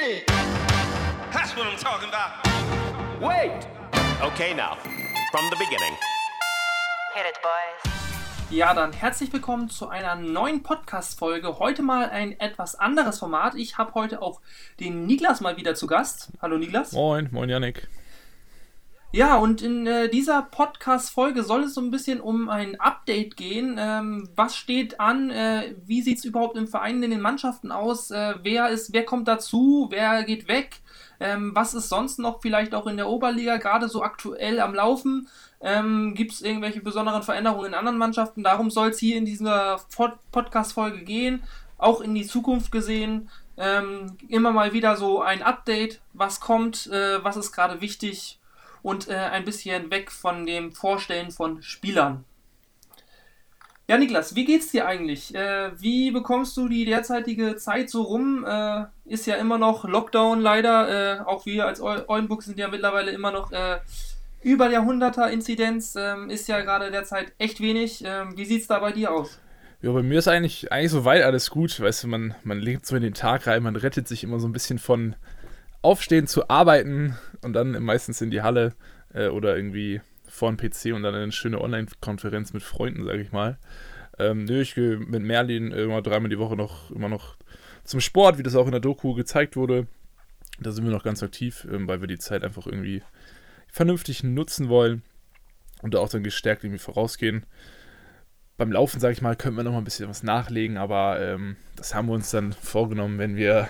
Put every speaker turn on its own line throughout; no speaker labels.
it. That's what I'm talking about.
Wait!
Okay, now, from the beginning.
Hit it, boys.
Ja, dann herzlich willkommen zu einer neuen Podcast-Folge. Heute mal ein etwas anderes Format. Ich habe heute auch den Niklas mal wieder zu Gast. Hallo Niklas.
Moin, moin Yannick.
Ja, und in äh, dieser Podcast-Folge soll es so ein bisschen um ein Update gehen. Ähm, was steht an? Äh, wie sieht es überhaupt im Verein in den Mannschaften aus? Äh, wer ist, wer kommt dazu? Wer geht weg? Ähm, was ist sonst noch vielleicht auch in der Oberliga gerade so aktuell am Laufen? Ähm, Gibt es irgendwelche besonderen Veränderungen in anderen Mannschaften? Darum soll es hier in dieser Podcast-Folge gehen, auch in die Zukunft gesehen. Ähm, immer mal wieder so ein Update, was kommt, äh, was ist gerade wichtig, und äh, ein bisschen weg von dem Vorstellen von Spielern. Ja, Niklas, wie geht's dir eigentlich? Äh, wie bekommst du die derzeitige Zeit so rum? Äh, ist ja immer noch Lockdown leider. Äh, auch wir als Eulenburg sind ja mittlerweile immer noch äh, über der 100er-Inzidenz. Ähm, ist ja gerade derzeit echt wenig. Ähm, wie sieht's da bei dir aus?
Ja, bei mir ist eigentlich, eigentlich soweit alles gut. Weißt du, man, man lebt so in den Tag rein, man rettet sich immer so ein bisschen von Aufstehen zu arbeiten und dann meistens in die Halle äh, oder irgendwie vor dem PC und dann eine schöne Online-Konferenz mit Freunden, sage ich mal. Ähm, nö, ich gehe mit Merlin immer dreimal die Woche noch immer noch zum Sport, wie das auch in der Doku gezeigt wurde. Da sind wir noch ganz aktiv, ähm, weil wir die Zeit einfach irgendwie vernünftig nutzen wollen und da auch dann gestärkt irgendwie vorausgehen. Beim Laufen, sage ich mal, könnten wir noch mal ein bisschen was nachlegen, aber ähm, das haben wir uns dann vorgenommen, wenn wir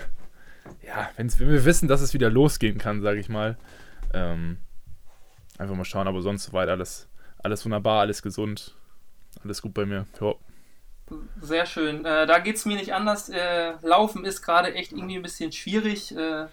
ja, wenn wir wissen, dass es wieder losgehen kann, sage ich mal. Ähm, einfach mal schauen, aber sonst soweit alles, alles wunderbar, alles gesund, alles gut bei mir. Ja.
Sehr schön. Äh, da geht es mir nicht anders. Äh, Laufen ist gerade echt irgendwie ein bisschen schwierig. Äh,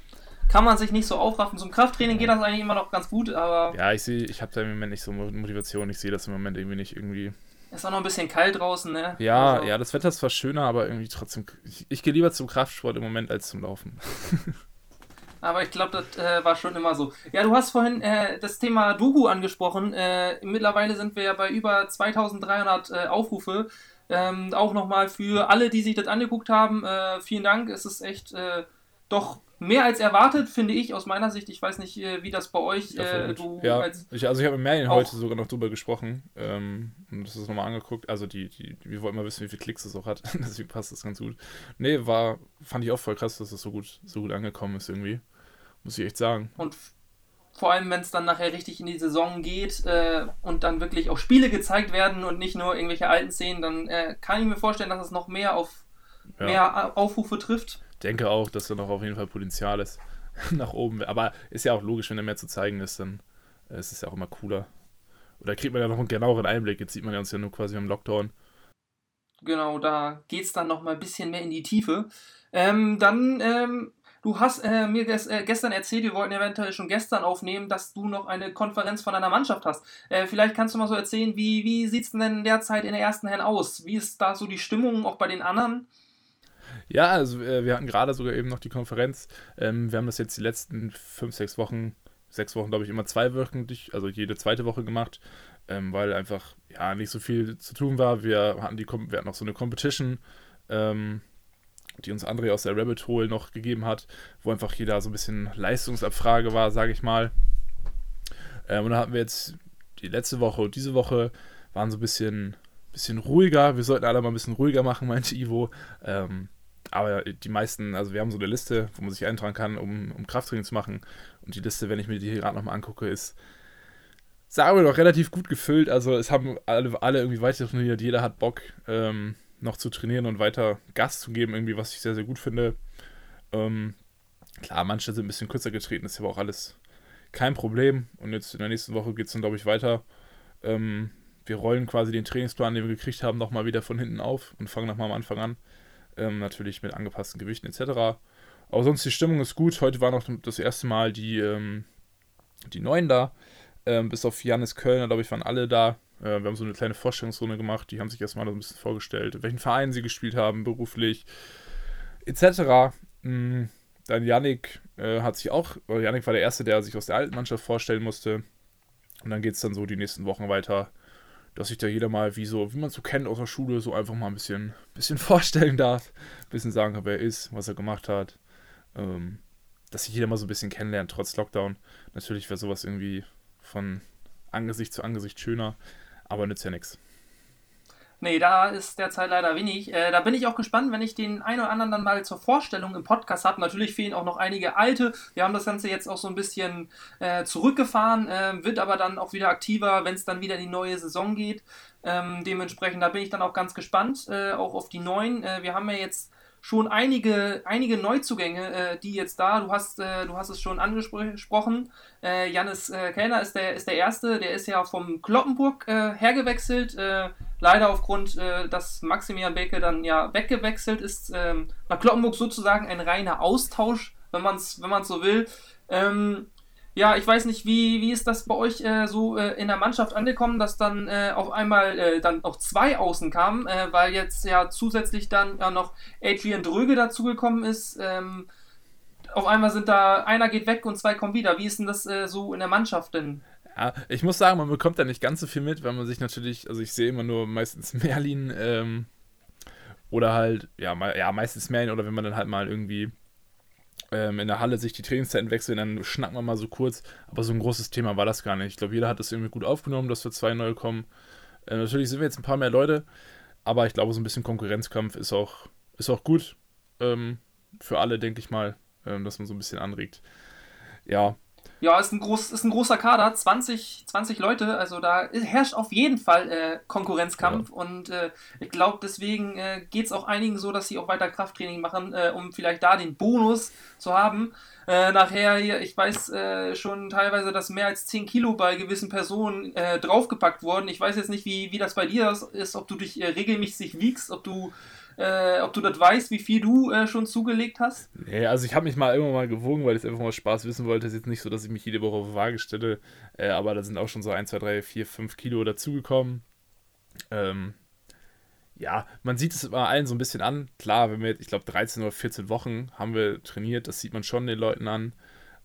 kann man sich nicht so aufraffen. Zum Krafttraining geht das eigentlich immer noch ganz gut, aber.
Ja, ich sehe, ich habe da im Moment nicht so Motivation. Ich sehe das im Moment irgendwie nicht irgendwie
ist auch noch ein bisschen kalt draußen, ne?
Ja, also. ja, das Wetter ist zwar schöner, aber irgendwie trotzdem. Ich, ich gehe lieber zum Kraftsport im Moment als zum Laufen.
aber ich glaube, das äh, war schon immer so. Ja, du hast vorhin äh, das Thema Doku angesprochen. Äh, mittlerweile sind wir ja bei über 2300 äh, Aufrufe. Ähm, auch nochmal für alle, die sich das angeguckt haben, äh, vielen Dank. Es ist echt äh, doch mehr als erwartet, finde ich, aus meiner Sicht. Ich weiß nicht, äh, wie das bei euch. Äh,
du ja, ich, also ich habe mit Merlin heute sogar noch drüber gesprochen ähm, und das ist nochmal angeguckt. Also die, die, wir wollten mal wissen, wie viele Klicks es auch hat. Deswegen passt das ganz gut. Nee, war, fand ich auch voll krass, dass das so gut, so gut angekommen ist irgendwie. Muss ich echt sagen.
Und vor allem, wenn es dann nachher richtig in die Saison geht äh, und dann wirklich auch Spiele gezeigt werden und nicht nur irgendwelche alten Szenen, dann äh, kann ich mir vorstellen, dass es noch mehr auf ja. mehr Aufrufe trifft
denke auch, dass da noch auf jeden Fall Potenzial ist nach oben. Aber ist ja auch logisch, wenn da mehr zu zeigen ist, dann äh, ist es ja auch immer cooler. Oder kriegt man ja noch einen genaueren Einblick. Jetzt sieht man ja uns ja nur quasi im Lockdown.
Genau, da geht es dann noch mal ein bisschen mehr in die Tiefe. Ähm, dann, ähm, du hast äh, mir ges äh, gestern erzählt, wir wollten eventuell schon gestern aufnehmen, dass du noch eine Konferenz von einer Mannschaft hast. Äh, vielleicht kannst du mal so erzählen, wie, wie sieht es denn derzeit in der ersten Herren aus? Wie ist da so die Stimmung auch bei den anderen?
Ja, also äh, wir hatten gerade sogar eben noch die Konferenz. Ähm, wir haben das jetzt die letzten fünf, sechs Wochen, sechs Wochen, glaube ich, immer zweiwöchentlich, also jede zweite Woche gemacht, ähm, weil einfach ja nicht so viel zu tun war. Wir hatten die wir hatten noch so eine Competition, ähm, die uns André aus der Rabbit Hole noch gegeben hat, wo einfach jeder so ein bisschen Leistungsabfrage war, sage ich mal. Ähm, und da hatten wir jetzt die letzte Woche und diese Woche waren so ein bisschen, bisschen ruhiger. Wir sollten alle mal ein bisschen ruhiger machen, meinte Ivo. Ähm, aber die meisten, also wir haben so eine Liste, wo man sich eintragen kann, um, um Krafttraining zu machen. Und die Liste, wenn ich mir die gerade nochmal angucke, ist, sagen wir doch, relativ gut gefüllt. Also es haben alle, alle irgendwie weiter trainiert. Jeder hat Bock, ähm, noch zu trainieren und weiter Gas zu geben, irgendwie, was ich sehr, sehr gut finde. Ähm, klar, manche sind ein bisschen kürzer getreten, ist aber auch alles kein Problem. Und jetzt in der nächsten Woche geht es dann, glaube ich, weiter. Ähm, wir rollen quasi den Trainingsplan, den wir gekriegt haben, nochmal wieder von hinten auf und fangen nochmal am Anfang an. Ähm, natürlich mit angepassten Gewichten etc. Aber sonst die Stimmung ist gut. Heute war noch das erste Mal die, ähm, die Neuen da. Ähm, bis auf Janis Kölner, glaube ich, waren alle da. Äh, wir haben so eine kleine Vorstellungsrunde gemacht. Die haben sich erstmal ein bisschen vorgestellt, welchen Verein sie gespielt haben, beruflich etc. Mhm. Dann Yannick äh, hat sich auch, Yannick war der Erste, der sich aus der alten Mannschaft vorstellen musste. Und dann geht es dann so die nächsten Wochen weiter dass sich da jeder mal, wie so, wie man so kennt aus der Schule, so einfach mal ein bisschen, bisschen vorstellen darf. Ein bisschen sagen, wer er ist, was er gemacht hat. Ähm, dass sich jeder mal so ein bisschen kennenlernt, trotz Lockdown. Natürlich wäre sowas irgendwie von Angesicht zu Angesicht schöner, aber nützt ja nichts.
Nee, da ist derzeit leider wenig. Äh, da bin ich auch gespannt, wenn ich den einen oder anderen dann mal zur Vorstellung im Podcast habe. Natürlich fehlen auch noch einige alte. Wir haben das Ganze jetzt auch so ein bisschen äh, zurückgefahren, äh, wird aber dann auch wieder aktiver, wenn es dann wieder in die neue Saison geht. Ähm, dementsprechend, da bin ich dann auch ganz gespannt, äh, auch auf die neuen. Äh, wir haben ja jetzt schon einige, einige Neuzugänge, äh, die jetzt da, du hast, äh, du hast es schon angesprochen, äh, Jannis äh, Kellner ist der, ist der Erste, der ist ja vom Kloppenburg hergewechselt, leider aufgrund, äh, dass Maximilian Beke dann ja weggewechselt ist, ähm, nach Kloppenburg sozusagen ein reiner Austausch, wenn man es wenn so will. Ähm, ja, ich weiß nicht, wie, wie ist das bei euch äh, so äh, in der Mannschaft angekommen, dass dann äh, auf einmal äh, dann auch zwei Außen kamen, äh, weil jetzt ja zusätzlich dann ja noch Adrian Dröge dazugekommen ist. Ähm, auf einmal sind da, einer geht weg und zwei kommen wieder. Wie ist denn das äh, so in der Mannschaft denn?
Ja, ich muss sagen, man bekommt da nicht ganz so viel mit, weil man sich natürlich, also ich sehe immer nur meistens Merlin ähm, oder halt, ja, ja, meistens Merlin oder wenn man dann halt mal irgendwie ähm, in der Halle sich die Trainingszeiten wechseln, dann schnacken wir mal so kurz. Aber so ein großes Thema war das gar nicht. Ich glaube, jeder hat das irgendwie gut aufgenommen, dass wir zwei neue kommen. Äh, natürlich sind wir jetzt ein paar mehr Leute, aber ich glaube, so ein bisschen Konkurrenzkampf ist auch, ist auch gut ähm, für alle, denke ich mal, ähm, dass man so ein bisschen anregt. Ja,
Ja, ist ein, groß, ist ein großer Kader, 20, 20 Leute, also da herrscht auf jeden Fall äh, Konkurrenzkampf und äh, ich glaube, deswegen äh, geht es auch einigen so, dass sie auch weiter Krafttraining machen, äh, um vielleicht da den Bonus zu haben. Äh, nachher hier, ich weiß äh, schon teilweise, dass mehr als 10 Kilo bei gewissen Personen äh, draufgepackt wurden. Ich weiß jetzt nicht, wie, wie das bei dir ist, ob du dich regelmäßig wiegst, ob du, äh, ob du das weißt, wie viel du äh, schon zugelegt hast.
Nee, also ich habe mich mal irgendwann mal gewogen, weil ich einfach mal Spaß wissen wollte. Es ist jetzt nicht so, dass ich mich jede Woche auf die Waage stelle, äh, aber da sind auch schon so 1, 2, 3, 4, 5 Kilo dazugekommen. Ähm, ja, man sieht es immer allen so ein bisschen an. Klar, wenn wir jetzt, ich glaube, 13 oder 14 Wochen haben wir trainiert, das sieht man schon den Leuten an.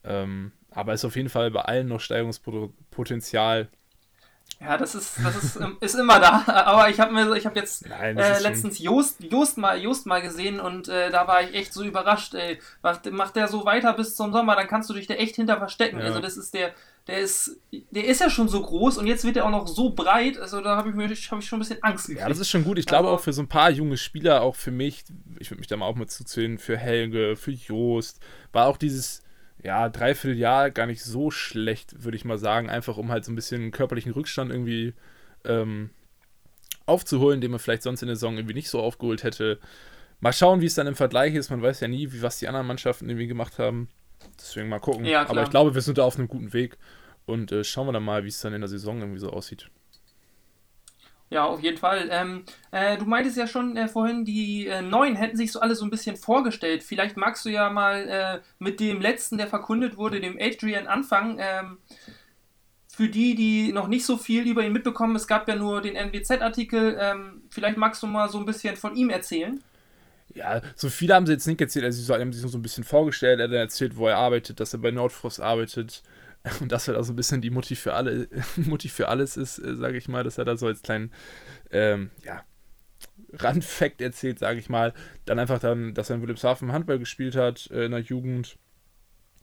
Ähm, aber es ist auf jeden Fall bei allen noch Steigerungspotenzial.
Ja, das ist, das ist, ähm, ist immer da. Aber ich habe mir, ich habe jetzt
Nein,
äh, letztens Jost, Jost mal, Jost mal gesehen und äh, da war ich echt so überrascht. Ey. Macht, macht der so weiter bis zum Sommer, dann kannst du dich da echt hinter verstecken.
Ja.
Also das ist der, der ist, der ist ja schon so groß und jetzt wird er auch noch so breit. Also da habe ich mir, habe ich schon ein bisschen Angst gekriegt.
Ja, das ist schon gut. Ich glaube auch für so ein paar junge Spieler, auch für mich, ich würde mich da mal auch mit zuzählen, für Helge, für Joost, war auch dieses, ja, Dreivierteljahr gar nicht so schlecht, würde ich mal sagen. Einfach um halt so ein bisschen körperlichen Rückstand irgendwie ähm, aufzuholen, den man vielleicht sonst in der Saison irgendwie nicht so aufgeholt hätte. Mal schauen, wie es dann im Vergleich ist. Man weiß ja nie, wie was die anderen Mannschaften irgendwie gemacht haben. Deswegen mal gucken.
Ja.
Aber ich glaube, wir sind da auf einem guten Weg. Und äh, schauen wir dann mal, wie es dann in der Saison irgendwie so aussieht.
Ja, auf jeden Fall. Ähm, äh, du meintest ja schon äh, vorhin, die äh, Neuen hätten sich so alle so ein bisschen vorgestellt. Vielleicht magst du ja mal äh, mit dem letzten, der verkündet wurde, dem Adrian, anfangen. Ähm, für die, die noch nicht so viel über ihn mitbekommen, es gab ja nur den NWZ-Artikel. Ähm, vielleicht magst du mal so ein bisschen von ihm erzählen.
Ja, so viele haben sie jetzt nicht erzählt. Also, sie haben sich so ein bisschen vorgestellt. Er hat dann erzählt, wo er arbeitet, dass er bei Nordfrost arbeitet. Und dass er da so ein bisschen die Mutti für alle, Mutti für alles ist, äh, sage ich mal, dass er da so als kleinen, ähm, ja, Randfact erzählt, sage ich mal. Dann einfach dann, dass er in Wilhelmshaven Handball gespielt hat äh, in der Jugend.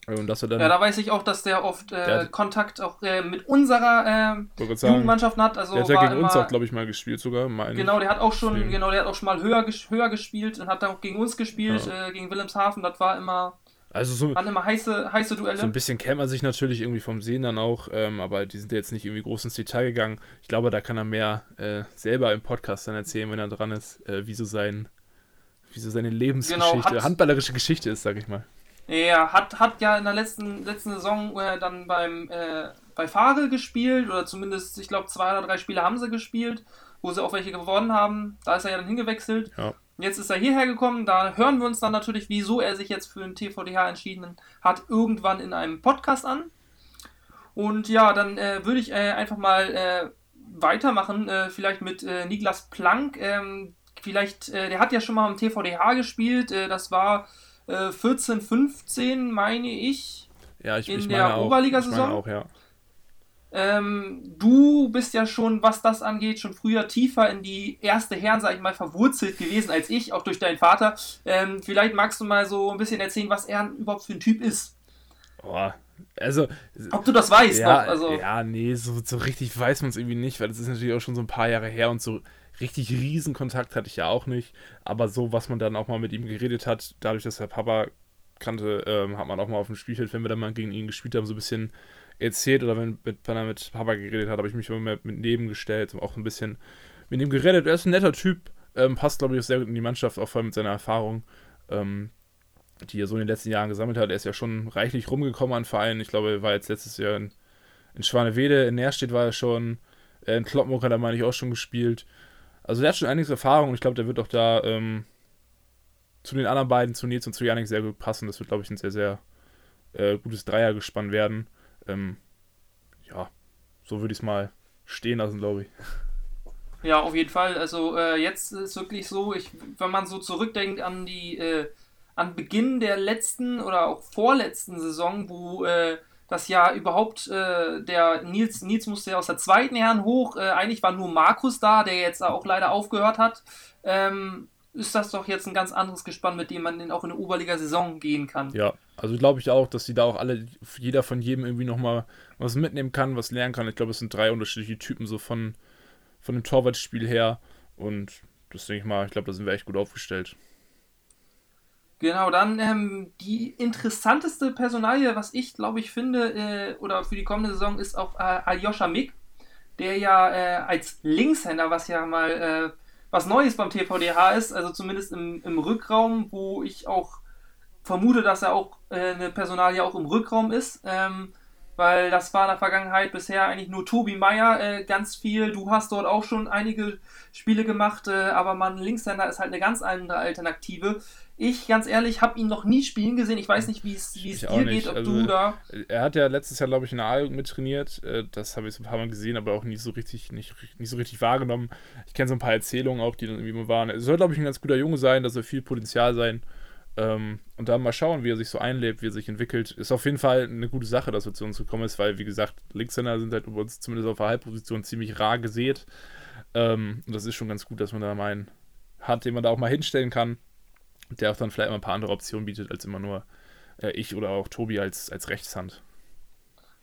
Äh, Und dass er dann,
Ja, da weiß ich auch, dass der oft äh,
Der hat-
Kontakt auch äh, mit unserer äh,
sagen,
Jugendmannschaft hat. Also
der hat ja gegen uns
immer-
auch, glaube ich, mal gespielt sogar.
Genau, der hat auch schon,
Deswegen.
genau, der hat auch schon mal höher, höher gespielt und hat dann auch gegen uns gespielt,
Ja.
äh, gegen Wilhelmshaven. Das war immer,
Also so,
waren immer heiße, heiße Duelle.
So ein bisschen kennt man sich natürlich irgendwie vom Sehen dann auch, ähm, aber die sind jetzt nicht irgendwie groß ins Detail gegangen. Ich glaube, da kann er mehr äh, selber im Podcast dann erzählen, wenn er dran ist, äh, wie so sein, wie so seine Lebensgeschichte,
Genau, hat-
handballerische Geschichte ist, sag ich mal.
Er hat, hat ja in der letzten, letzten Saison äh, dann beim äh, bei Fahre gespielt oder zumindest, ich glaube, zwei oder drei Spiele haben sie gespielt, wo sie auch welche gewonnen haben. Da ist er ja dann hingewechselt.
Ja.
Jetzt ist er hierher gekommen. Da hören wir uns dann natürlich, wieso er sich jetzt für den TVDH entschieden hat, irgendwann in einem Podcast an. Und ja, dann äh, würde ich äh, einfach mal äh, weitermachen, äh, vielleicht mit äh, Niklas Plank. Ähm, vielleicht, äh, der hat ja schon mal im TVDH gespielt. Das war äh, 14, 15, meine ich.
Ja, ich,
In
ich
der
meine auch.
Oberligasaison?
Ja.
Ähm, du bist ja schon, was das angeht, schon früher tiefer in die erste Herren, sag ich mal, verwurzelt gewesen als ich, auch durch deinen Vater. Ähm, vielleicht magst du mal so ein bisschen erzählen, was er überhaupt für ein Typ ist.
Boah, also.
Ob du das weißt
ja,
noch? Also,
ja, nee, so, so richtig weiß man es irgendwie nicht, weil das ist natürlich auch schon so ein paar Jahre her und so richtig riesen Kontakt hatte ich ja auch nicht. Aber so, was man dann auch mal mit ihm geredet hat, dadurch, dass er Papa kannte, ähm, hat man auch mal auf dem Spielfeld, wenn wir dann mal gegen ihn gespielt haben, so ein bisschen erzählt oder wenn, mit, wenn er mit Papa geredet hat, habe ich mich immer mehr mit neben gestellt und auch ein bisschen mit ihm geredet. Er ist ein netter Typ, ähm, passt, glaube ich, auch sehr gut in die Mannschaft, auch vor allem mit seiner Erfahrung, ähm, die er so in den letzten Jahren gesammelt hat. Er ist ja schon reichlich rumgekommen an Vereinen. Ich glaube, er war jetzt letztes Jahr in, in Schwanewede, in Nährstedt war er schon, äh, in Kloppenburg hat er, meine ich, auch schon gespielt. Also der hat schon einiges Erfahrung und ich glaube, der wird auch da ähm, zu den anderen beiden, zu Nils und zu Janik, sehr gut passen. Das wird, glaube ich, ein sehr, sehr äh, gutes Dreiergespann werden. Ähm, ja, so würde ich es mal stehen lassen, glaube ich.
Ja, auf jeden Fall. Also äh, jetzt ist wirklich so, ich, wenn man so zurückdenkt an die, äh, an Beginn der letzten oder auch vorletzten Saison, wo äh, das ja überhaupt äh, der Nils, Nils musste ja aus der zweiten Herren hoch, äh, eigentlich war nur Markus da, der jetzt auch leider aufgehört hat. Ähm, ist das doch jetzt ein ganz anderes Gespann, mit dem man dann auch in eine Oberliga-Saison gehen kann.
Ja, also glaube ich auch, dass die da auch alle, jeder von jedem irgendwie nochmal was mitnehmen kann, was lernen kann. Ich glaube, es sind drei unterschiedliche Typen so von, von dem Torwartspiel her und das denke ich mal, ich glaube, da sind wir echt gut aufgestellt.
Genau, dann ähm, die interessanteste Personalie, was ich glaube ich finde, äh, oder für die kommende Saison, ist auch äh, Aljoscha Mick, der ja äh, als Linkshänder, was ja mal äh, was Neues beim TVDH ist, also zumindest im, im Rückraum, wo ich auch vermute, dass er auch äh, eine Personalie auch im Rückraum ist. Ähm, weil das war in der Vergangenheit bisher eigentlich nur Tobi Meyer äh, ganz viel. Du hast dort auch schon einige Spiele gemacht, äh, aber man Linkshänder ist halt eine ganz andere Alternative. Ich, ganz ehrlich, habe ihn noch nie spielen gesehen. Ich weiß nicht, wie es dir geht, ob also, du da.
Er hat ja letztes Jahr, glaube ich, in der A mit trainiert. Äh, das habe ich so ein paar Mal gesehen, aber auch nicht so richtig, nicht, nicht so richtig wahrgenommen. Ich kenne so ein paar Erzählungen auch, die dann irgendwie mal waren. Er soll, glaube ich, ein ganz guter Junge sein, dass er viel Potenzial sein. Ähm, und dann mal schauen, wie er sich so einlebt, wie er sich entwickelt. Ist auf jeden Fall eine gute Sache, dass er zu uns gekommen ist, weil, wie gesagt, Linkshänder sind halt über uns zumindest auf der Halbposition ziemlich rar gesät. Ähm, und das ist schon ganz gut, dass man da mal einen hat, den man da auch mal hinstellen kann, der auch dann vielleicht mal ein paar andere Optionen bietet, als immer nur äh, ich oder auch Tobi als, als Rechtshand.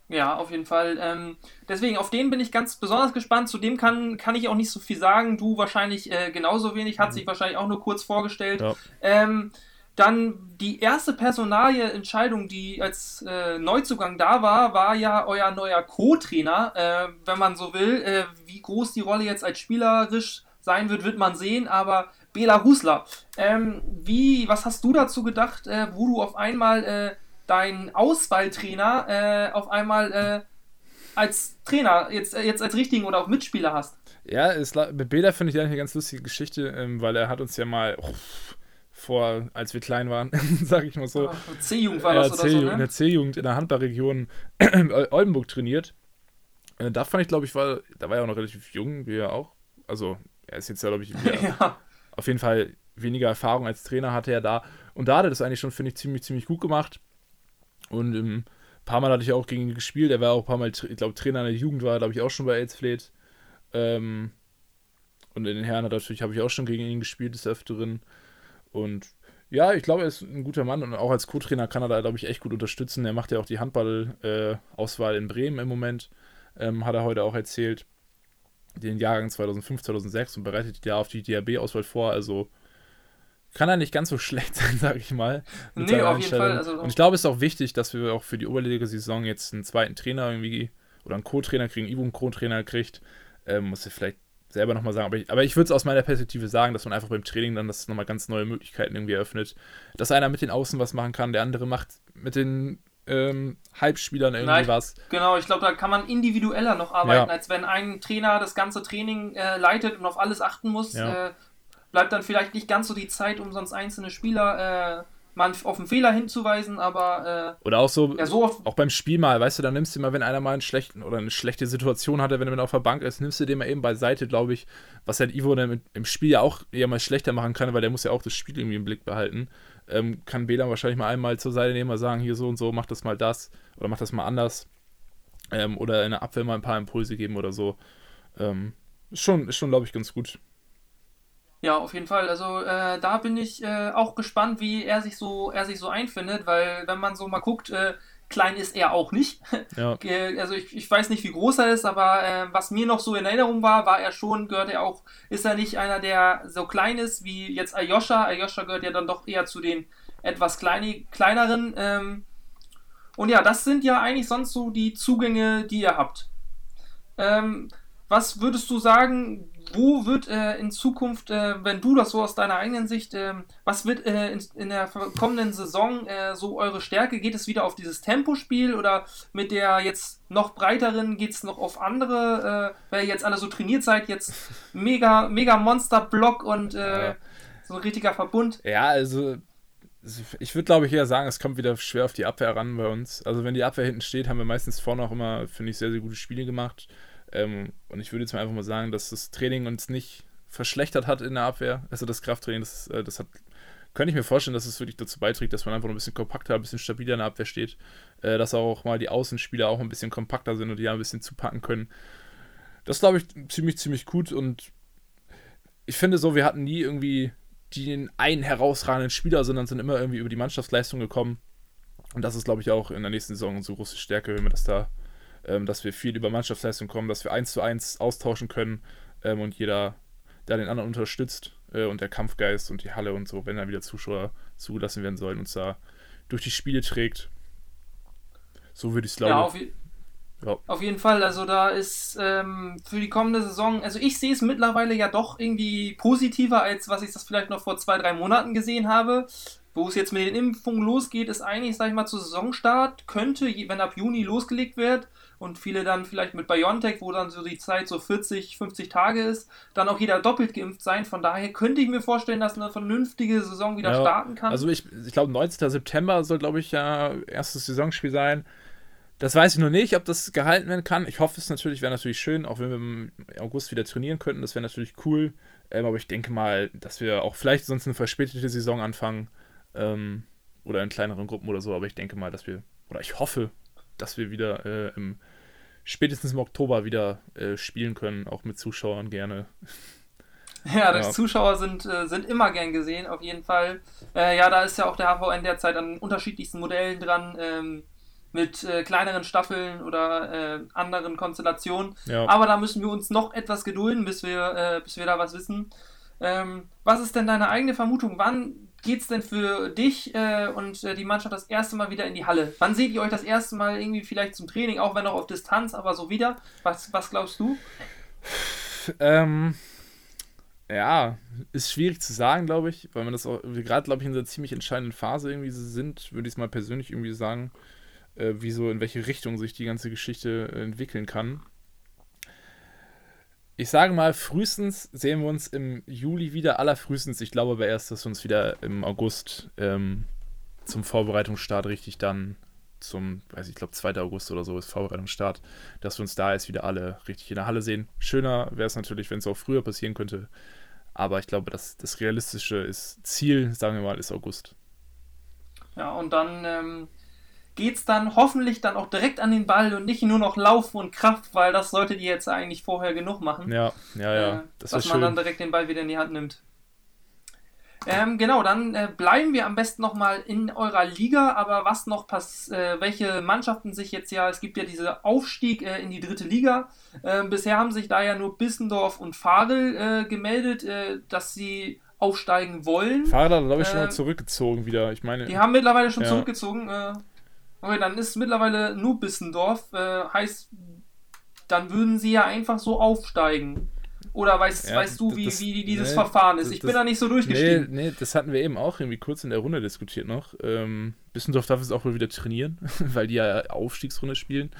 Ja, auf jeden Fall. Ähm, deswegen, auf den bin ich ganz besonders gespannt. Zu dem kann, kann ich auch nicht so viel sagen. Du wahrscheinlich äh, genauso wenig, hat mhm. sich wahrscheinlich auch nur kurz vorgestellt. Ja. Ähm, dann die erste Personalie-Entscheidung, die als äh, Neuzugang da war, war ja euer neuer Co-Trainer, äh, wenn man so will. Äh, wie groß die Rolle jetzt als spielerisch sein wird, wird man sehen, aber Bela Husler, ähm, wie, was hast du dazu gedacht, äh, wo du auf einmal äh, deinen Auswahltrainer äh, auf einmal als Trainer, jetzt, jetzt als richtigen oder auch Mitspieler hast?
Ja, es, mit Bela finde ich eigentlich eine ganz lustige Geschichte, ähm, weil er hat uns ja mal... Oh, vor, als wir klein waren, sag ich mal so.
C-Jugend war das
oder so, ne? In der C-Jugend in der Handballregion Oldenburg trainiert. Äh, da fand ich, glaube ich, war, da war er auch noch relativ jung, wie er auch. Also, er ist jetzt ja, glaube ich, ja. auf jeden Fall weniger Erfahrung als Trainer hatte er da. Und da hat er das eigentlich schon, finde ich, ziemlich, ziemlich gut gemacht. Und ähm, ein paar Mal hatte ich auch gegen ihn gespielt. Er war auch ein paar Mal, ich glaube, Trainer in der Jugend war, glaube ich, auch schon bei Elsfleth. Ähm, und in den Herren natürlich habe ich auch schon gegen ihn gespielt des Öfteren. Und ja, ich glaube, er ist ein guter Mann und auch als Co-Trainer kann er da, glaube ich, echt gut unterstützen. Er macht ja auch die Handball-Auswahl äh, in Bremen im Moment, ähm, hat er heute auch erzählt. Den Jahrgang 2005, 2006 und bereitet ja auf die DRB-Auswahl vor. Also kann er nicht ganz so schlecht sein, sage ich mal.
Nee, auf jeden Fall. Also
und ich glaube, es ist auch wichtig, dass wir auch für die Oberliga-Saison jetzt einen zweiten Trainer irgendwie oder einen Co-Trainer kriegen, Ivo einen Co-Trainer kriegt. Ähm, muss er vielleicht selber nochmal sagen, aber ich, aber ich würde es aus meiner Perspektive sagen, dass man einfach beim Training dann das nochmal ganz neue Möglichkeiten irgendwie eröffnet. Dass einer mit den Außen was machen kann, der andere macht mit den ähm, Halbspielern irgendwie Nein, was.
Genau, ich glaube, da kann man individueller noch arbeiten, ja. als wenn ein Trainer das ganze Training äh, leitet und auf alles achten muss. Ja. Äh, bleibt dann vielleicht nicht ganz so die Zeit, um sonst einzelne Spieler äh, mal auf einen Fehler hinzuweisen, aber.
Äh, oder auch so, ja, so auch beim Spiel mal, weißt du, dann nimmst du mal, wenn einer mal einen schlechten oder eine schlechte Situation hatte, wenn er auf der Bank ist, nimmst du den mal eben beiseite, glaube ich, was halt Ivo dann im Spiel ja auch eher mal schlechter machen kann, weil der muss ja auch das Spiel irgendwie im Blick behalten. Ähm, kann Bela wahrscheinlich mal einmal zur Seite nehmen, mal sagen, hier so und so, mach das mal das oder mach das mal anders. Ähm, oder in der Abwehr mal ein paar Impulse geben oder so. Ähm, ist schon, ist schon glaube ich, ganz gut.
Ja, auf jeden Fall. Also äh, da bin ich äh, auch gespannt, wie er sich so, er sich so einfindet, weil wenn man so mal guckt, äh, klein ist er auch nicht.
Ja.
Also ich, ich weiß nicht, wie groß er ist, aber äh, was mir noch so in Erinnerung war, war er schon, gehört er auch, ist er nicht einer, der so klein ist wie jetzt Ayosha. Ayosha gehört ja dann doch eher zu den etwas kleine, kleineren. Ähm, und ja, das sind ja eigentlich sonst so die Zugänge, die ihr habt. Ähm, was würdest du sagen, wo wird äh, in Zukunft, äh, wenn du das so aus deiner eigenen Sicht, ähm, was wird äh, in, in der kommenden Saison äh, so eure Stärke? Geht es wieder auf dieses Tempospiel oder mit der jetzt noch breiteren geht es noch auf andere, äh, weil ihr jetzt alle so trainiert seid, jetzt mega, mega Monster-Block und äh,
Ja.
so ein richtiger Verbund?
Ja, also ich würde glaube ich eher sagen, es kommt wieder schwer auf die Abwehr ran bei uns. Also wenn die Abwehr hinten steht, haben wir meistens vorne auch immer, finde ich, sehr, sehr gute Spiele gemacht. Ähm, und ich würde jetzt mal einfach mal sagen, dass das Training uns nicht verschlechtert hat in der Abwehr. Also das Krafttraining, das, äh, das hat, könnte ich mir vorstellen, dass es wirklich dazu beiträgt, dass man einfach ein bisschen kompakter, ein bisschen stabiler in der Abwehr steht. Äh, dass auch mal die Außenspieler auch ein bisschen kompakter sind und die ja ein bisschen zupacken können. Das glaube ich ziemlich, ziemlich gut und ich finde so, wir hatten nie irgendwie den einen herausragenden Spieler, sondern sind immer irgendwie über die Mannschaftsleistung gekommen. Und das ist, glaube ich, auch in der nächsten Saison unsere große Stärke, wenn wir das da, ähm, dass wir viel über Mannschaftsleistung kommen, dass wir eins zu eins austauschen können ähm, und jeder, der den anderen unterstützt äh, und der Kampfgeist und die Halle und so, wenn da wieder Zuschauer zugelassen werden sollen, uns da durch die Spiele trägt. So würde ich es
Ja,
glaube
auf, je-
ja.
Auf jeden Fall, also da ist ähm, für die kommende Saison, also ich sehe es mittlerweile ja doch irgendwie positiver, als was ich das vielleicht noch vor zwei, drei Monaten gesehen habe. Wo es jetzt mit den Impfungen losgeht, ist eigentlich, sag ich mal, zu Saisonstart, könnte, wenn ab Juni losgelegt wird und viele dann vielleicht mit BioNTech, wo dann so die Zeit so 40, 50 Tage ist, dann auch jeder doppelt geimpft sein. Von daher könnte ich mir vorstellen, dass eine vernünftige Saison wieder
Ja,
starten kann.
Also ich, ich glaube, 19. September soll, glaube ich, ja erstes Saisonspiel sein. Das weiß ich noch nicht, ob das gehalten werden kann. Ich hoffe es natürlich, wäre natürlich schön, auch wenn wir im August wieder trainieren könnten. Das wäre natürlich cool. Ähm, aber ich denke mal, dass wir auch vielleicht sonst eine verspätete Saison anfangen. Ähm, oder in kleineren Gruppen oder so. Aber ich denke mal, dass wir, oder ich hoffe, dass wir wieder äh, im, spätestens im Oktober wieder äh, spielen können. Auch mit Zuschauern gerne.
Ja,
Ja.
Zuschauer sind, äh, sind immer gern gesehen, auf jeden Fall. Äh, ja, da ist ja auch der HVN derzeit an unterschiedlichsten Modellen dran, ähm, mit äh, kleineren Staffeln oder äh, anderen Konstellationen.
Ja.
Aber da müssen wir uns noch etwas gedulden, bis wir, äh, bis wir da was wissen. Ähm, was ist denn deine eigene Vermutung? Wann geht's denn für dich äh, und äh, die Mannschaft das erste Mal wieder in die Halle? Wann seht ihr euch das erste Mal irgendwie vielleicht zum Training, auch wenn noch auf Distanz, aber so wieder? Was, was glaubst du?
Ähm, ja, ist schwierig zu sagen, glaube ich, weil man das auch, wir gerade, glaube ich, in einer ziemlich entscheidenden Phase irgendwie sind, würde ich es mal persönlich irgendwie sagen, äh, wie in welche Richtung sich die ganze Geschichte entwickeln kann. Ich sage mal, frühestens sehen wir uns im Juli wieder, allerfrühestens. Ich glaube aber erst, dass wir uns wieder im August ähm, zum Vorbereitungsstart richtig dann zum, weiß ich, glaube 2. August oder so ist Vorbereitungsstart, dass wir uns da jetzt wieder alle richtig in der Halle sehen. Schöner wäre es natürlich, wenn es auch früher passieren könnte. Aber ich glaube, das, das realistische ist, Ziel, sagen wir mal, ist August.
Ja, und dann ähm, geht's dann hoffentlich dann auch direkt an den Ball und nicht nur noch Laufen und Kraft, weil das solltet ihr jetzt eigentlich vorher genug machen.
Ja, ja, ja.
äh,
das
dass man dann
schön.
direkt den Ball wieder in die Hand nimmt. Ähm, genau, dann äh, bleiben wir am besten nochmal in eurer Liga, aber was noch pass äh, welche Mannschaften sich jetzt ja, es gibt ja diese Aufstieg äh, in die dritte Liga. Ähm, bisher haben sich da ja nur Bissendorf und Fadel äh, gemeldet, äh, dass sie aufsteigen wollen.
Fahrer, glaube ich, schon
äh,
mal zurückgezogen wieder. Ich meine,
Die haben mittlerweile schon
Ja.
zurückgezogen. Okay, dann ist mittlerweile nur Bissendorf. Äh, heißt, dann würden sie ja einfach so aufsteigen. Oder weißt,
Ja,
weißt du, wie,
das-
wie dieses
nee,
Verfahren ist?
das-
Ich
das-
bin da nicht so
Nee,
durchgestiegen.
nee, das hatten wir eben auch irgendwie kurz in der Runde diskutiert noch. Ähm, Bissendorf darf es auch wohl wieder trainieren, weil die ja Aufstiegsrunde spielen.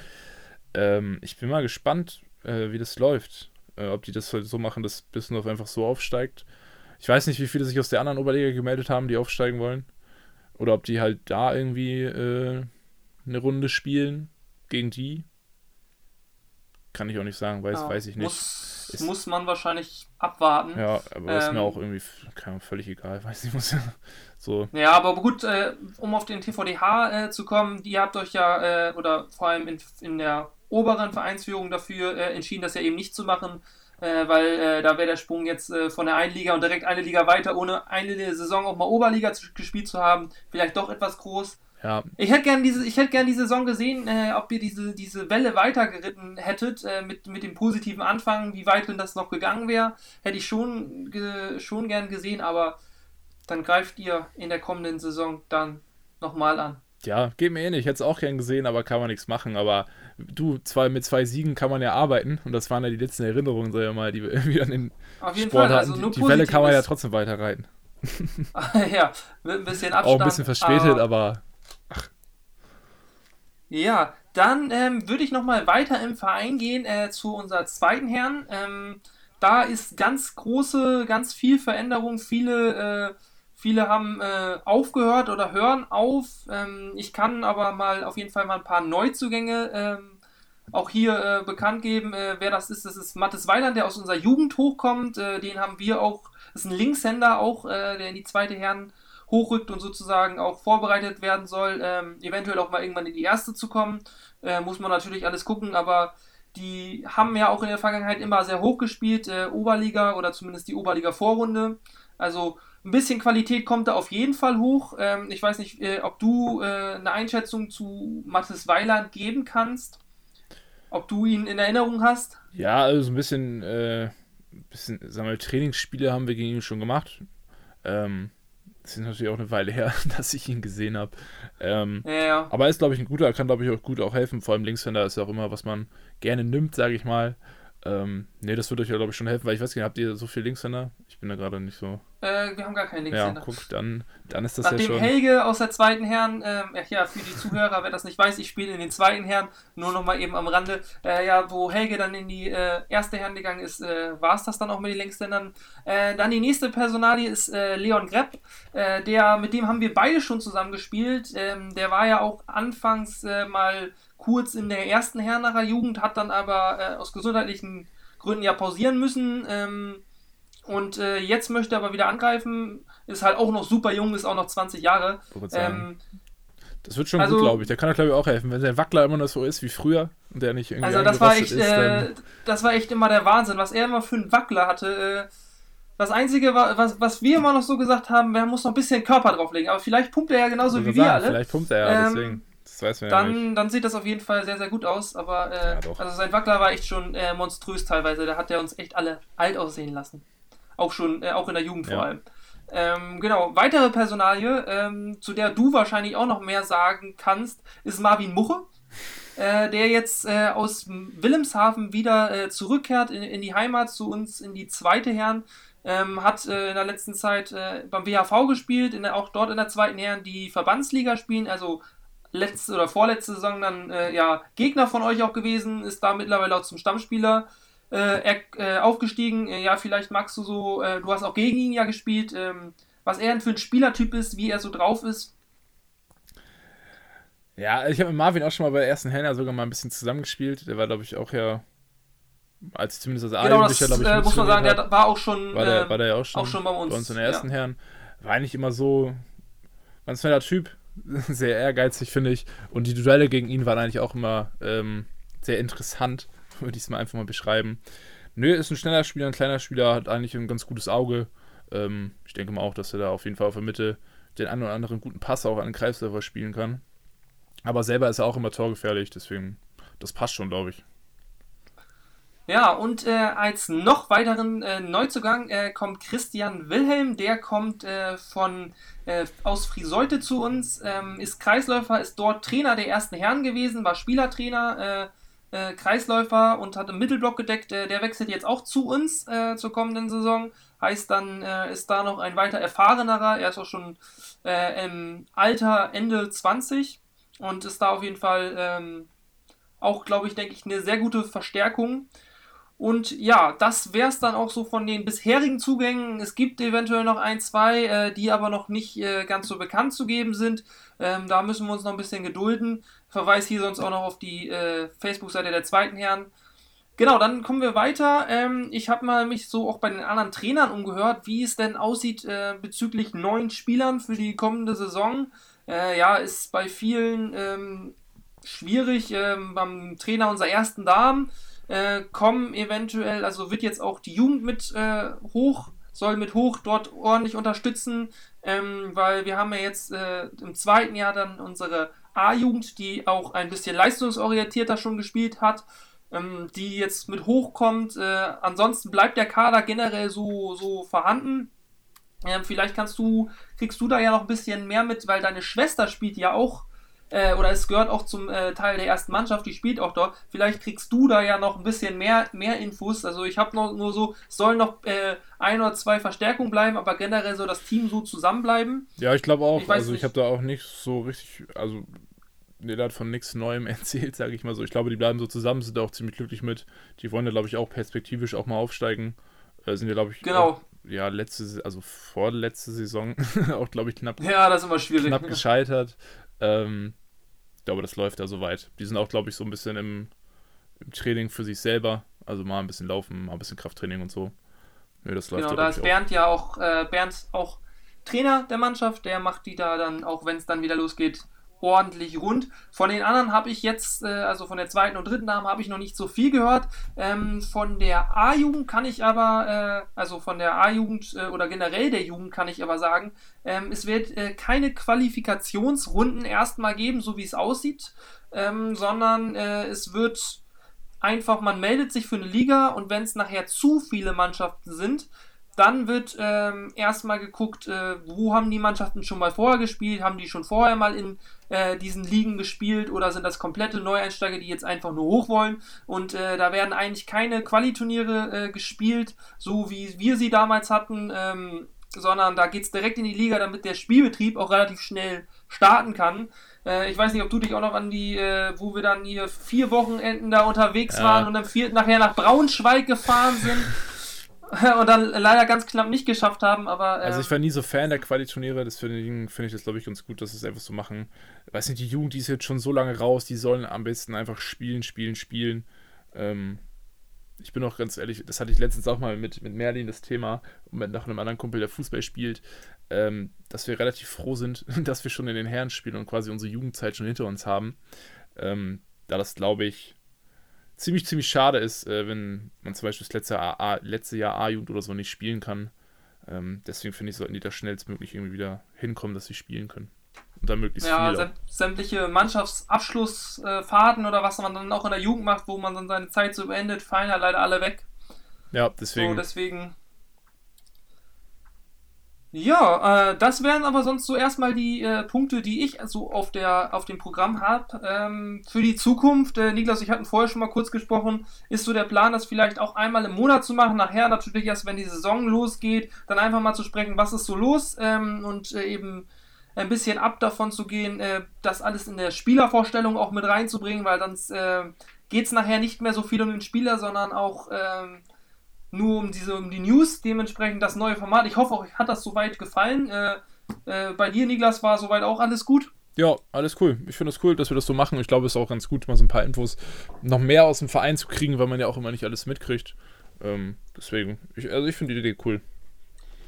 Ähm, ich bin mal gespannt, äh, wie das läuft. Äh, ob die das halt so machen, dass Bissendorf einfach so aufsteigt. Ich weiß nicht, wie viele sich aus der anderen Oberliga gemeldet haben, die aufsteigen wollen. Oder ob die halt da irgendwie äh, eine Runde spielen gegen die. Kann ich auch nicht sagen, weiß,
Ja,
weiß ich nicht.
Muss,
Ist-
muss man wahrscheinlich abwarten. Ja,
Ja, aber das ist mir
Ähm,
auch irgendwie Ahnung, völlig egal, weiß nicht, muss ja so.
aber gut, äh, um auf den TVDH äh, zu kommen, die habt euch ja, äh, oder vor allem in, in der oberen Vereinsführung dafür äh, entschieden, das ja eben nicht zu machen, äh, weil äh, da wäre der Sprung jetzt von der einen Liga und direkt eine Liga weiter, ohne eine Saison auch mal Oberliga zu, gespielt zu haben, vielleicht doch etwas groß.
Ja,
Ich hätte gern diese, ich hätte gern die Saison gesehen, äh, ob ihr diese, diese Welle weitergeritten hättet, äh, mit, mit dem positiven Anfang, wie weit denn das noch gegangen wäre, hätte ich schon, ge, schon gern gesehen, aber dann greift ihr in der kommenden Saison dann nochmal an.
ja, geht mir ähnlich. Ich hätte es auch gern gesehen, aber kann man nichts machen. Aber du, zwei, mit zwei Siegen kann man ja arbeiten. Und das waren ja die letzten Erinnerungen, sag ich mal, die wir irgendwie an den
Auf jeden
Sport
Fall,
hatten.
also nur
die, die Welle kann man ja trotzdem weiter reiten.
ja, mit ein bisschen Abstand.
Auch ein bisschen verspätet,
aber
aber
Ja, dann ähm, würde ich nochmal weiter im Verein gehen äh, zu unserer zweiten Herren. Ähm, da ist ganz große, ganz viel Veränderung. Viele, äh, viele haben äh, aufgehört oder hören auf. Ähm, ich kann aber mal auf jeden Fall mal ein paar Neuzugänge ähm, auch hier äh, bekannt geben. Äh, wer das ist, das ist Mattes Weiland, der aus unserer Jugend hochkommt. Äh, den haben wir auch, das ist ein Linkshänder auch, äh, der in die zweite Herren hochrückt und sozusagen auch vorbereitet werden soll, ähm, eventuell auch mal irgendwann in die erste zu kommen. Äh, muss man natürlich alles gucken, aber die haben ja auch in der Vergangenheit immer sehr hoch gespielt, äh, Oberliga oder zumindest die Oberliga-Vorrunde. Also ein bisschen Qualität kommt da auf jeden Fall hoch. Ähm, ich weiß nicht, äh, ob du äh, eine Einschätzung zu Mathis Weiland geben kannst. Ob du ihn in Erinnerung hast.
ja, also ein bisschen, äh, bisschen, sagen wir, Trainingsspiele haben wir gegen ihn schon gemacht. Ähm, das ist natürlich auch eine Weile her, dass ich ihn gesehen habe. Ähm,
Ja, ja.
Aber er ist, glaube ich, ein guter, er kann, glaube ich, auch gut auch helfen. Vor allem Linkshänder ist ja auch immer, was man gerne nimmt, sage ich mal. Ähm, ne, das wird euch ja, glaube ich, schon helfen, weil ich weiß nicht, habt ihr so viel Linkshänder? Ich bin da gerade nicht so.
Äh, wir haben gar keinen
Ja,
Linkshänder.
guck, dann, dann ist das ja
Nachdem
schon.
Helge aus der zweiten Herren, ähm, ja, ja, für die Zuhörer, wer das nicht weiß, ich spiele in den zweiten Herren, nur noch mal eben am Rande, äh, ja, wo Helge dann in die äh, erste Herren gegangen ist, äh, war es das dann auch mit den Längsländern. Äh, dann die nächste Personalie ist äh, Leon Grepp, äh, der, mit dem haben wir beide schon zusammen gespielt, ähm, der war ja auch anfangs äh, mal kurz in der ersten Herrenacher Jugend, hat dann aber äh, aus gesundheitlichen Gründen ja pausieren müssen, ähm, und äh, jetzt möchte er aber wieder angreifen. Ist halt auch noch super jung, ist auch noch 20 Jahre.
Sagen.
Ähm,
Das wird schon
also-
gut, glaube ich. Der kann, glaube ich, auch helfen. Wenn sein Wackler immer noch so ist wie früher und der nicht irgendwie
also das war echt,
ist,
äh, das war echt immer der Wahnsinn, was er immer für einen Wackler hatte. Äh, das Einzige, was, was wir immer noch so gesagt haben, er muss noch ein bisschen Körper drauflegen. Aber vielleicht pumpt er ja genauso wie
gerade
wir
sagen,
alle.
Vielleicht pumpt er ja,
Ähm,
deswegen. Das weiß man ja nicht.
Dann, dann sieht das auf jeden Fall sehr, sehr gut aus. Aber äh,
Ja,
also sein Wackler war echt schon äh, monströs teilweise. Da hat er uns echt alle alt aussehen lassen. Auch schon, äh, auch in der Jugend vor
Ja.
allem. Ähm, genau, weitere Personalie, ähm, zu der du wahrscheinlich auch noch mehr sagen kannst, ist Marvin Muche, äh, der jetzt äh, aus Wilhelmshaven wieder äh, zurückkehrt in, in die Heimat zu uns, in die zweite Herren. Ähm, hat äh, in der letzten Zeit äh, beim WHV gespielt, der, auch dort in der zweiten Herren die Verbandsliga spielen, also letzte oder vorletzte Saison dann äh, ja Gegner von euch auch gewesen, ist da mittlerweile auch zum Stammspieler äh, er, äh, aufgestiegen. Äh, ja, vielleicht magst du so, äh, du hast auch gegen ihn ja gespielt, ähm, was er für ein Spielertyp ist, wie er so drauf ist.
Ja, ich habe mit Marvin auch schon mal bei der ersten Henner sogar mal ein bisschen zusammengespielt. Der war, glaube ich, auch ja, als zumindest als
Genau, das
Jugendlicher, glaube ich,
äh, muss man sagen,
mittrainiert
der war auch schon,
hat. war, der,
ähm,
war der ja auch schon,
auch schon bei uns.
in der ersten
ja.
Herren. War eigentlich immer so ganz netter Typ, sehr ehrgeizig, finde ich. Und die Duelle gegen ihn waren eigentlich auch immer ähm, sehr interessant, würde ich es mal einfach mal beschreiben. Nö, ist ein schneller Spieler, ein kleiner Spieler, hat eigentlich ein ganz gutes Auge. Ähm, ich denke mal auch, dass er da auf jeden Fall auf der Mitte den einen oder anderen guten Pass auch an den Kreisläufer spielen kann. Aber selber ist er auch immer torgefährlich, deswegen, das passt schon, glaube ich.
Ja, und äh, als noch weiteren äh, Neuzugang äh, kommt Christian Wilhelm, der kommt äh, von äh, aus Friseute zu uns, ähm, ist Kreisläufer, ist dort Trainer der ersten Herren gewesen, war Spielertrainer, äh, Kreisläufer und hat im Mittelblock gedeckt. Der wechselt jetzt auch zu uns zur kommenden Saison. Heißt dann, ist da noch ein weiter erfahrenerer. Er ist auch schon im Alter Ende 20 und ist da auf jeden Fall ähm, auch, glaube ich, denke ich, eine sehr gute Verstärkung. Und ja, das wäre es dann auch so von den bisherigen Zugängen. Es gibt eventuell noch ein, zwei, äh, die aber noch nicht äh, ganz so bekannt zu geben sind. Ähm, da müssen wir uns noch ein bisschen gedulden. Verweis hier sonst auch noch auf die äh, Facebook-Seite der zweiten Herren. Genau, dann kommen wir weiter. Ähm, ich habe mal mich so auch bei den anderen Trainern umgehört, wie es denn aussieht äh, bezüglich neuen Spielern für die kommende Saison. Äh, ja, ist bei vielen ähm, schwierig. Ähm, beim Trainer unserer ersten Damen äh, kommen eventuell, also wird jetzt auch die Jugend mit äh, hoch soll mit hoch dort ordentlich unterstützen, ähm, weil wir haben ja jetzt äh, im zweiten Jahr dann unsere A-Jugend, die auch ein bisschen leistungsorientierter schon gespielt hat, ähm, die jetzt mit hochkommt. Äh, ansonsten bleibt der Kader generell so, so vorhanden. Ähm, vielleicht kannst du, kriegst du da ja noch ein bisschen mehr mit, weil deine Schwester spielt ja auch, äh, oder es gehört auch zum äh, Teil der ersten Mannschaft, die spielt auch dort. Vielleicht kriegst du da ja noch ein bisschen mehr, mehr Infos. Also ich habe noch nur so, es sollen noch äh, ein oder zwei Verstärkungen bleiben, aber generell soll das Team so zusammenbleiben.
Ja, ich glaube auch.
Ich
also ich habe da auch nicht so richtig, also Nela hat von nichts Neuem erzählt, sage ich mal so. Ich glaube, die bleiben so zusammen, sind da auch ziemlich glücklich mit. Die wollen ja, glaube ich, auch perspektivisch auch mal aufsteigen. Äh, sind ja, glaube ich,
Genau.
auch, ja, letzte, also vorletzte Saison auch, glaube ich, knapp,
Ja, das ist immer schwierig.
knapp gescheitert. Ähm, glaube, das läuft da soweit. Die sind auch, glaube ich, so ein bisschen im, im Training für sich selber. Also mal ein bisschen laufen, mal ein bisschen Krafttraining und so. Nö, das läuft
Genau,
da,
ist Bernd ja auch, äh, Bernd auch Trainer der Mannschaft, der macht die da dann, auch wenn es dann wieder losgeht, ordentlich rund. Von den anderen habe ich jetzt, äh, also von der zweiten und dritten Dame habe ich noch nicht so viel gehört. Ähm, von der A-Jugend kann ich aber, äh, also von der A-Jugend äh, oder generell der Jugend kann ich aber sagen, ähm, es wird äh, keine Qualifikationsrunden erstmal geben, so wie es aussieht, ähm, sondern äh, es wird einfach, man meldet sich für eine Liga und wenn es nachher zu viele Mannschaften sind, dann wird ähm, erstmal geguckt, äh, wo haben die Mannschaften schon mal vorher gespielt, haben die schon vorher mal in äh, diesen Ligen gespielt oder sind das komplette Neueinsteiger, die jetzt einfach nur hoch wollen. Und äh, da werden eigentlich keine Qualiturniere äh, gespielt, so wie wir sie damals hatten, ähm, sondern da geht es direkt in die Liga, damit der Spielbetrieb auch relativ schnell starten kann. Äh, ich weiß nicht, ob du dich auch noch an die, äh, wo wir dann hier vier Wochenenden da unterwegs
Ja.
waren und am vierten nachher nach Braunschweig gefahren sind. und dann leider ganz knapp nicht geschafft haben, aber äh,
Also ich war nie so Fan der Quali-Turniere, deswegen finde ich das, glaube ich, ganz gut, dass sie es einfach so machen. Weiß nicht, die Jugend, die ist jetzt schon so lange raus, die sollen am besten einfach spielen, spielen, spielen. Ähm, ich bin auch ganz ehrlich, das hatte ich letztens auch mal mit, mit Merlin das Thema und mit noch einem anderen Kumpel, der Fußball spielt, ähm, dass wir relativ froh sind, dass wir schon in den Herren spielen und quasi unsere Jugendzeit schon hinter uns haben. Ähm, da das, glaube ich, ziemlich, ziemlich schade ist, äh, wenn man zum Beispiel das letzte, A, A, letzte Jahr A-Jugend oder so nicht spielen kann. Ähm, deswegen finde ich, sollten die da schnellstmöglich irgendwie wieder hinkommen, dass sie spielen können. Und dann möglichst
ja,
viel.
säm sämtliche Mannschaftsabschlussfahrten oder was man dann auch in der Jugend macht, wo man dann seine Zeit so beendet, fallen ja leider alle weg.
Ja,
So,
deswegen.
Ja, äh, das wären aber sonst so erstmal die äh, Punkte, die ich so auf, der, auf dem Programm habe. Ähm, für die Zukunft, äh, Niklas, ich hatten vorher schon mal kurz gesprochen, ist so der Plan, das vielleicht auch einmal im Monat zu machen. Nachher natürlich erst, wenn die Saison losgeht, dann einfach mal zu sprechen, was ist so los ähm, und äh, eben ein bisschen ab davon zu gehen, äh, das alles in der Spielervorstellung auch mit reinzubringen, weil sonst äh, geht es nachher nicht mehr so viel um den Spieler, sondern auch ähm, nur um diese um die News, dementsprechend das neue Format. Ich hoffe, euch hat das soweit gefallen. Äh, äh, bei dir, Niklas, war soweit auch alles gut.
Ja, alles cool. Ich finde es cool, dass wir das so machen. Ich glaube, es ist auch ganz gut, mal so ein paar Infos noch mehr aus dem Verein zu kriegen, weil man ja auch immer nicht alles mitkriegt. Ähm, deswegen, ich, also ich finde die Idee cool.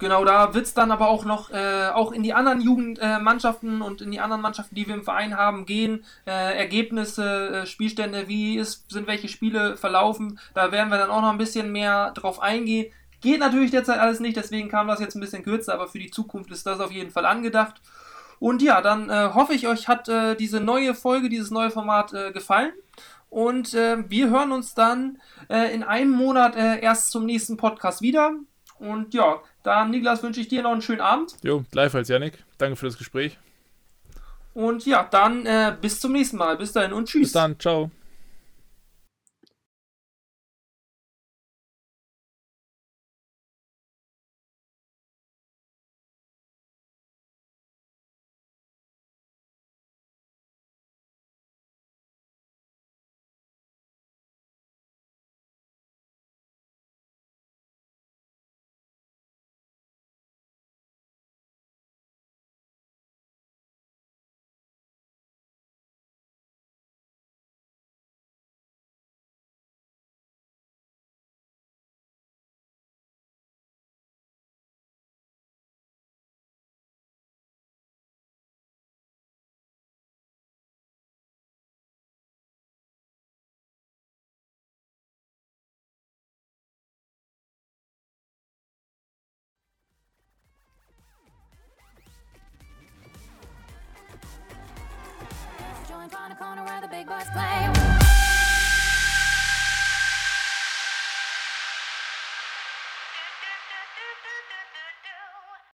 Genau, da wird es dann aber auch noch äh, auch in die anderen Jugendmannschaften und in die anderen Mannschaften, die wir im Verein haben, gehen. Äh, Ergebnisse, äh, Spielstände, wie ist, sind welche Spiele verlaufen. Da werden wir dann auch noch ein bisschen mehr drauf eingehen. Geht natürlich derzeit alles nicht, deswegen kam das jetzt ein bisschen kürzer, aber für die Zukunft ist das auf jeden Fall angedacht. Und ja, dann äh, hoffe ich, euch hat äh, diese neue Folge, dieses neue Format äh, gefallen. Und äh, wir hören uns dann äh, in einem Monat äh, erst zum nächsten Podcast wieder. Und ja, dann, Niklas, wünsche ich dir noch einen schönen Abend.
Jo, gleichfalls, Yannick. Danke für das Gespräch.
Und ja, dann äh, bis zum nächsten Mal. Bis dahin und tschüss.
Bis dann, ciao.
on the corner where the big boys play.